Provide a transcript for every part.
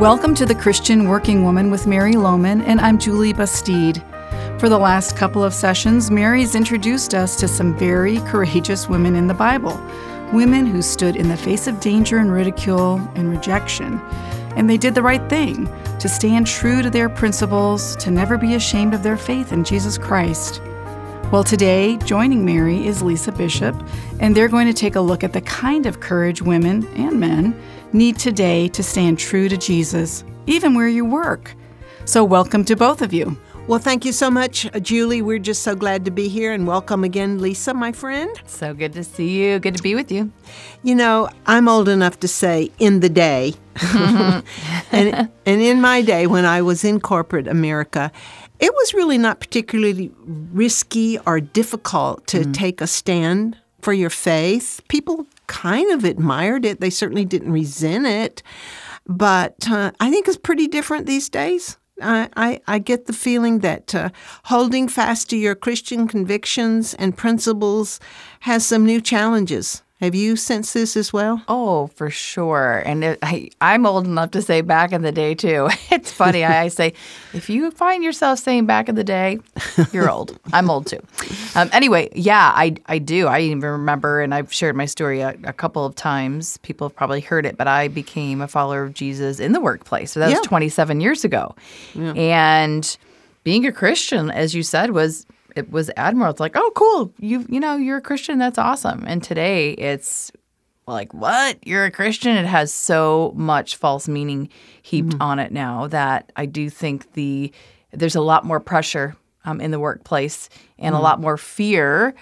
Welcome to the Christian Working Woman with Mary Lowman, and I'm Julie Bastide. For the last couple of sessions, Mary's introduced us to some very courageous women in the Bible, women who stood in the face of danger and ridicule and rejection. And they did the right thing to stand true to their principles, to never be ashamed of their faith in Jesus Christ. Well, today, joining Mary is Lisa Bishop, and they're going to take a look at the kind of courage women and men need today to stand true to Jesus, even where you work. So, welcome to both of you. Well, thank you so much, uh, Julie. We're just so glad to be here, and welcome again, Lisa, my friend. So good to see you. Good to be with you. You know, I'm old enough to say in the day, and, and in my day when I was in corporate America, it was really not particularly risky or difficult to mm. take a stand for your faith. People kind of admired it, they certainly didn't resent it. But uh, I think it's pretty different these days. I, I, I get the feeling that uh, holding fast to your Christian convictions and principles has some new challenges. Have you sensed this as well? Oh, for sure. And it, I, I'm old enough to say back in the day, too. It's funny. I, I say, if you find yourself saying back in the day, you're old. I'm old, too. Um, anyway, yeah, I, I do. I even remember, and I've shared my story a, a, couple of times. People have probably heard it, but I became a follower of Jesus in the workplace. So that yeah. was 27 years ago. Yeah. And being a Christian, as you said, was it was admirable. It's like, oh, cool. You you know you're a Christian. That's awesome. And today it's like, what? You're a Christian? It has so much false meaning heaped mm-hmm. on it now that I do think the there's a lot more pressure um, in the workplace and mm-hmm. a lot more fear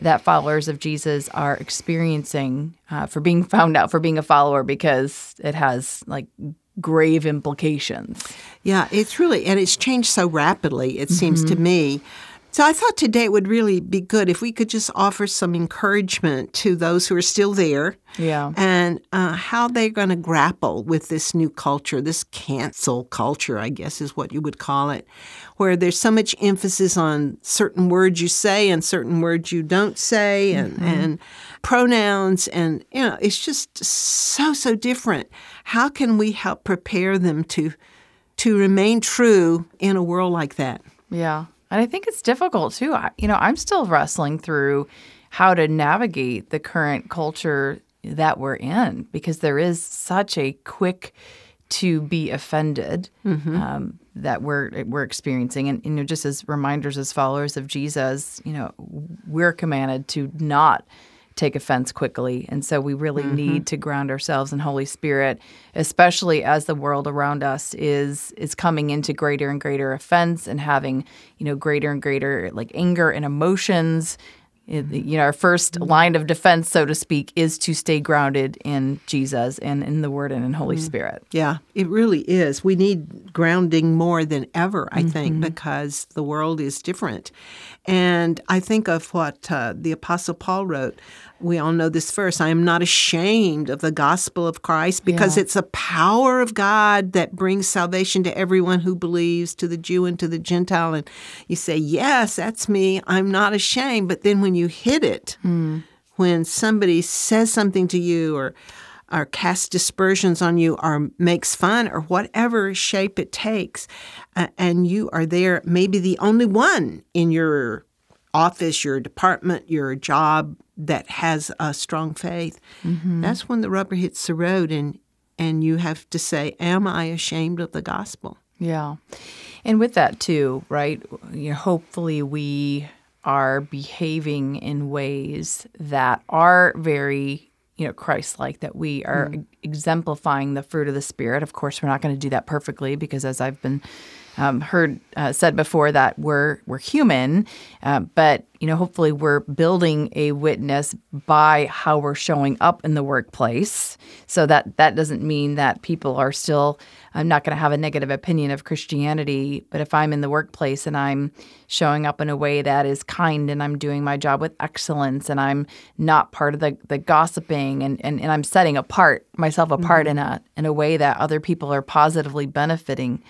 that followers of Jesus are experiencing uh, for being found out for being a follower because it has like grave implications. Yeah, it's really and it's changed so rapidly. It mm-hmm. seems to mm-hmm. me. So I thought today it would really be good if we could just offer some encouragement to those who are still there. Yeah. And uh, how they're going to grapple with this new culture, this cancel culture, I guess is what you would call it, where there's so much emphasis on certain words you say and certain words you don't say and, mm-hmm. and pronouns. And, you know, it's just so, so different. How can we help prepare them to, to remain true in a world like that? Yeah. And I think it's difficult too. I, you know, I'm still wrestling through how to navigate the current culture that we're in because there is such a quick to be offended mm-hmm. um, that we're we're experiencing, and you know, just as reminders as followers of Jesus, you know, we're commanded to not take offense quickly. And so we really mm-hmm. need to ground ourselves in Holy Spirit, especially as the world around us is is coming into greater and greater offense and having, you know, greater and greater like anger and emotions you know, our first line of defense, so to speak, is to stay grounded in Jesus and in the Word and in Holy mm. Spirit. Yeah, it really is. We need grounding more than ever, I mm-hmm. think, because the world is different. And I think of what uh, the Apostle Paul wrote we all know this verse I am not ashamed of the gospel of Christ because yeah. it's a power of God that brings salvation to everyone who believes, to the Jew and to the Gentile. And you say, Yes, that's me. I'm not ashamed. But then when you hit it, mm. when somebody says something to you or or casts dispersions on you or makes fun or whatever shape it takes, uh, and you are there, maybe the only one in your office, your department, your job that has a strong faith, mm-hmm. that's when the rubber hits the road and and you have to say, Am I ashamed of the gospel? Yeah. And with that too, right? You know, hopefully we are behaving in ways that are very you know christ-like that we are mm. exemplifying the fruit of the spirit of course we're not going to do that perfectly because as i've been um, heard uh, said before that we're we're human, uh, but you know hopefully we're building a witness by how we're showing up in the workplace. So that that doesn't mean that people are still. I'm not going to have a negative opinion of Christianity, but if I'm in the workplace and I'm showing up in a way that is kind and I'm doing my job with excellence and I'm not part of the, the gossiping and, and, and I'm setting apart myself apart mm-hmm. in a in a way that other people are positively benefiting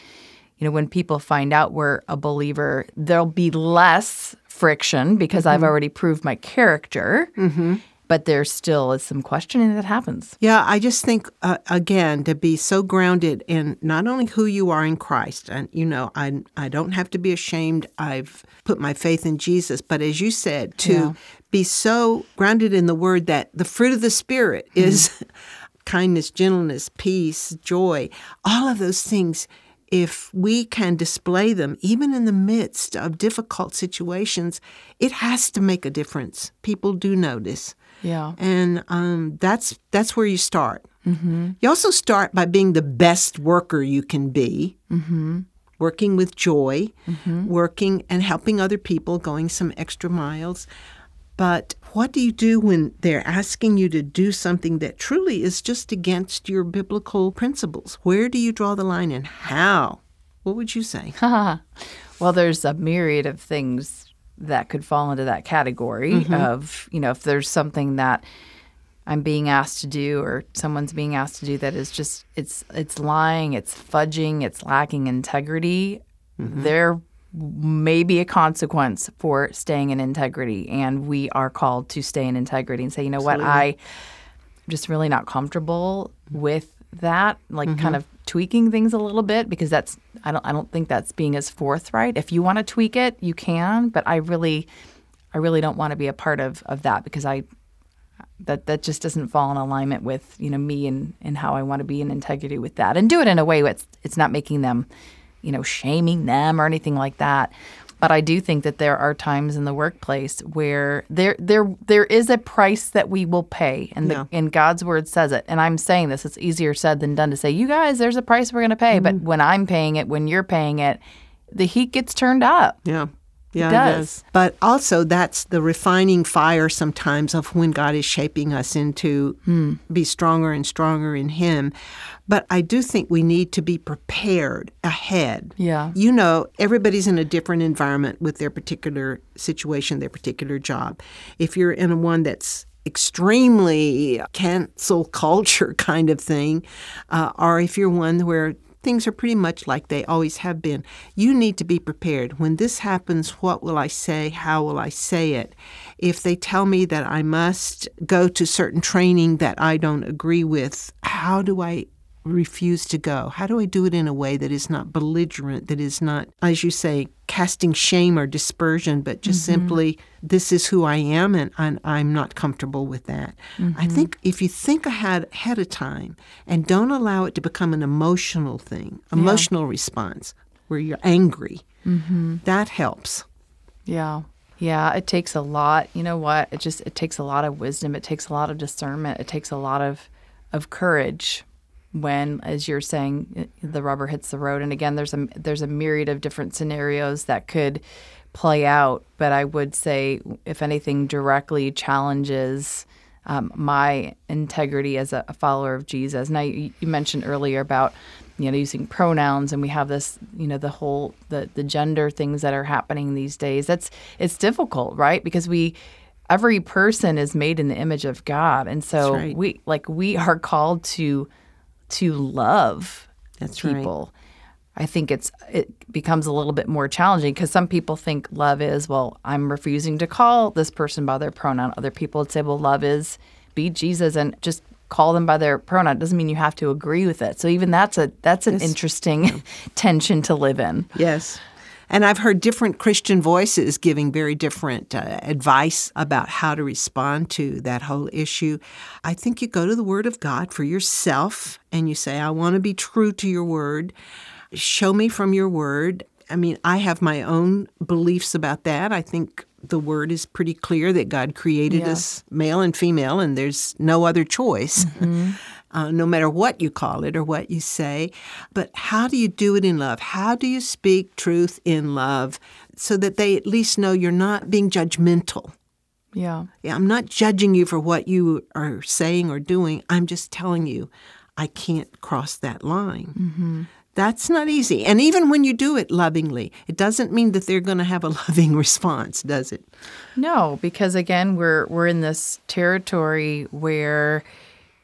you know, when people find out we're a believer, there'll be less friction because mm-hmm. I've already proved my character. Mm-hmm. but there still is some questioning that happens. Yeah, I just think uh, again to be so grounded in not only who you are in Christ, and you know, I I don't have to be ashamed. I've put my faith in Jesus, but as you said, to Yeah. be so grounded in the Word that the fruit of the Spirit is kindness, gentleness, peace, joy, all of those things. If we can display them, even in the midst of difficult situations, it has to make a difference. People do notice Yeah. and um, that's that's where you start. Mm-hmm. You also start by being the best worker you can be, mm-hmm. working with joy, working and helping other people, going some extra miles. But what do you do when they're asking you to do something that truly is just against your biblical principles? Where do you draw the line and how? What would you say? Well, there's a myriad of things that could fall into that category mm-hmm. of, you know, if there's something that I'm being asked to do or someone's being asked to do that is just it's it's lying, it's fudging, it's lacking integrity, mm-hmm. there may be a consequence for staying in integrity and we are called to stay in integrity and say, you know what, I I'm just really not comfortable with that, like mm-hmm. kind of tweaking things a little bit because that's I don't I don't think that's being as forthright. If you want to tweak it, you can, but I really I really don't want to be a part of of that because I that that just doesn't fall in alignment with you know me and and how I want to be in integrity with that and do it in a way that's it's not making them you know shaming them or anything like that. But I do think that there are times in the workplace where there there there is a price that we will pay and the, Yeah. and God's word says it. And I'm saying this it's easier said than done to say you guys there's a price we're going to pay. But mm-hmm. when I'm paying it when you're paying it the heat gets turned up. Yeah. Yeah, it does. But also, that's the refining fire sometimes of when God is shaping us into be stronger and stronger in Him. But I do think we need to be prepared ahead. Yeah. You know, everybody's in a different environment with their particular situation, their particular job. If you're in a one that's extremely cancel culture kind of thing, uh, or if you're one where things are pretty much like they always have been. You need to be prepared. When this happens, what will I say? How will I say it? If they tell me that I must go to certain training that I don't agree with, how do I refuse to go? How do I do it in a way that is not belligerent, that is not, as you say, casting shame or dispersion, but just mm-hmm. simply, this is who I am and, and I'm not comfortable with that? I mm-hmm. think if you think ahead, ahead of time and don't allow it to become an emotional thing, emotional response where you're angry, mm-hmm. that helps. Yeah. Yeah, it takes a lot. You know what? It just it takes a lot of wisdom. It takes a lot of discernment. It takes a lot of of courage when as you're saying the rubber hits the road. And again, there's a there's a myriad of different scenarios that could play out, but I would say if anything directly challenges um, my integrity as a, a follower of Jesus. Now you, you mentioned earlier about you know using pronouns and we have this you know the whole the the gender things that are happening these days that's it's difficult right because we every person is made in the image of god and so right. we like we are called to to love That's right. people i think it's it becomes a little bit more challenging because some people think love is well i'm refusing to call this person by their pronoun other people would say well love is be jesus and just call them by their pronoun. It doesn't mean you have to agree with it. So even that's a that's an interesting tension to live in. Yes. And I've heard different Christian voices giving very different uh, advice about how to respond to that whole issue. I think you go to the Word of God for yourself and you say, I want to be true to your Word. Show me from your Word. I mean, I have my own beliefs about that. I think the Word is pretty clear that God created us male and female, and there's no other choice. Uh, no matter what you call it or what you say. But how do you do it in love? How do you speak truth in love so that they at least know you're not being judgmental? Yeah. Yeah, I'm not judging you for what you are saying or doing. I'm just telling you, I can't cross that line. That's not easy. And even when you do it lovingly, it doesn't mean that they're going to have a loving response, does it? No, because again, we're we're in this territory where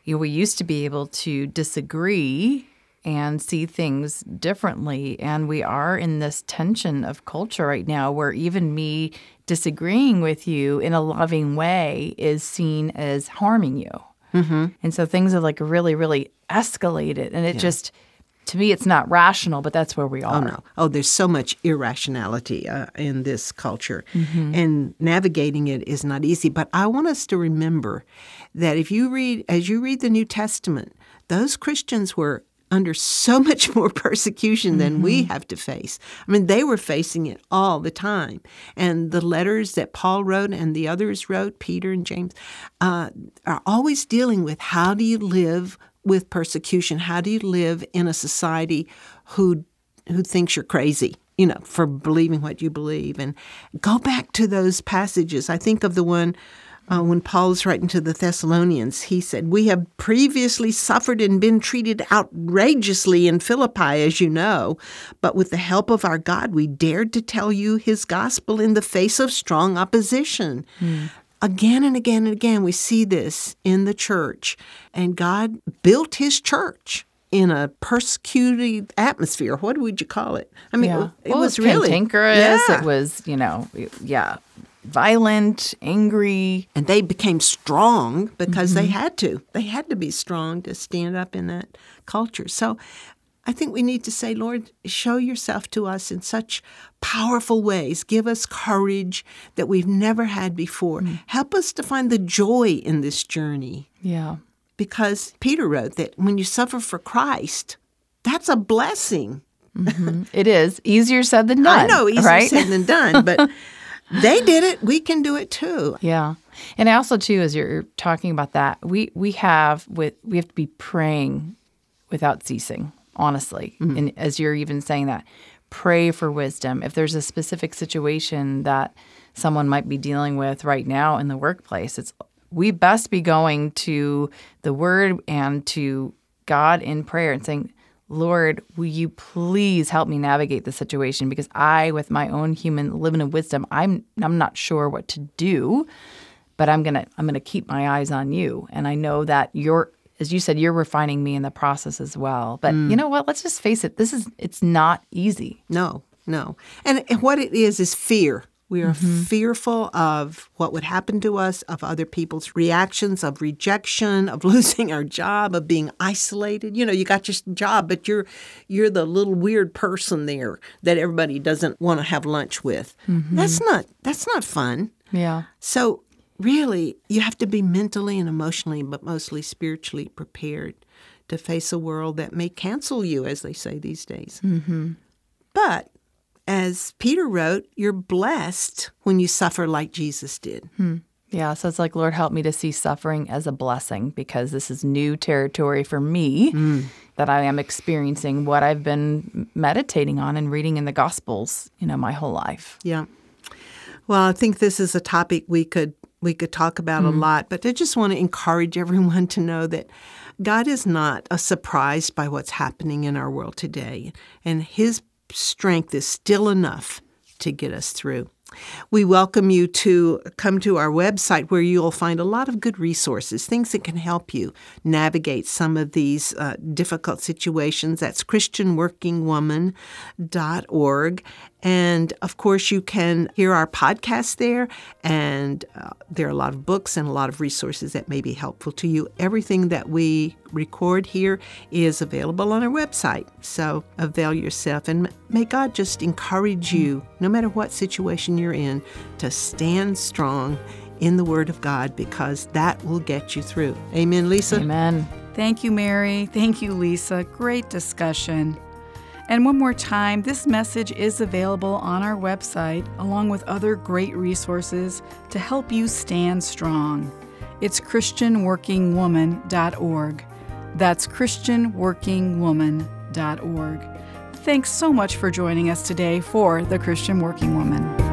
you know, we used to be able to disagree and see things differently, and we are in this tension of culture right now, where even me disagreeing with you in a loving way is seen as harming you. Mm-hmm. And so things have like really, really escalated. And it yeah. just, to me, it's not rational, but that's where we are. Oh, no. Oh, there's so much irrationality uh, in this culture. Mm-hmm. And navigating it is not easy. But I want us to remember that if you read, as you read the New Testament, those Christians were under so much more persecution than mm-hmm. we have to face. I mean, they were facing it all the time. And the letters that Paul wrote and the others wrote, Peter and James, uh, are always dealing with how do you live with persecution? How do you live in a society who who thinks you're crazy? You know, for believing what you believe, and go back to those passages. I think of the one uh, when Paul was writing to the Thessalonians, he said, We have previously suffered and been treated outrageously in Philippi, as you know, but with the help of our God, we dared to tell you his gospel in the face of strong opposition. Mm. Again and again and again, we see this in the church, and God built his church in a persecuted atmosphere. What would you call it? I mean, yeah. it, well, was, it was really cantankerous. Yeah. It was, you know, yeah, violent, angry. And they became strong because mm-hmm. they had to. They had to be strong to stand up in that culture. So I think we need to say, Lord, show yourself to us in such powerful ways. Give us courage that we've never had before. Mm-hmm. Help us to find the joy in this journey. Yeah. Because Peter wrote that when you suffer for Christ, that's a blessing. Mm-hmm. It is easier said than done. I know, easier right? said than done, but they did it. We can do it too. Yeah. And also too, as you're talking about that, we we have with we have to be praying without ceasing, honestly. Mm-hmm. And as you're even saying that, pray for wisdom. If there's a specific situation that someone might be dealing with right now in the workplace, it's we best be going to the word and to God in prayer and saying, Lord, will you please help me navigate the situation because I, with my own human limited wisdom, I'm I'm not sure what to do, but I'm gonna I'm gonna keep my eyes on you, and I know that you're, as you said, you're refining me in the process as well. But mm. you know what? Let's just face it. This is it's not easy. No, no, and what it is is fear. We are mm-hmm. fearful of what would happen to us, of other people's reactions, of rejection, of losing our job, of being isolated. You know, you got your job, but you're you're the little weird person there that everybody doesn't want to have lunch with. Mm-hmm. That's not that's not fun. Yeah. So really, you have to be mentally and emotionally, but mostly spiritually prepared to face a world that may cancel you, as they say these days. Mm-hmm. But as Peter wrote, you're blessed when you suffer like Jesus did. Hmm. Yeah, so it's like, Lord, help me to see suffering as a blessing because this is new territory for me mm. that I am experiencing what I've been meditating on and reading in the Gospels, you know, my whole life. Yeah. Well, I think this is a topic we could we could talk about mm. a lot, but I just want to encourage everyone to know that God is not surprised by what's happening in our world today, and His strength is still enough to get us through. We welcome you to come to our website where you'll find a lot of good resources, things that can help you navigate some of these uh, difficult situations. That's ChristianWorkingWoman.org. And of course, you can hear our podcast there, and uh, there are a lot of books and a lot of resources that may be helpful to you. Everything that we record here is available on our website. So avail yourself, and may God just encourage you, no matter what situation you're in, to stand strong in the Word of God because that will get you through. Amen, Lisa? Amen. Thank you, Mary. Thank you, Lisa. Great discussion. And one more time, this message is available on our website along with other great resources to help you stand strong. It's ChristianWorkingWoman.org. That's ChristianWorkingWoman.org. Thanks so much for joining us today for The Christian Working Woman.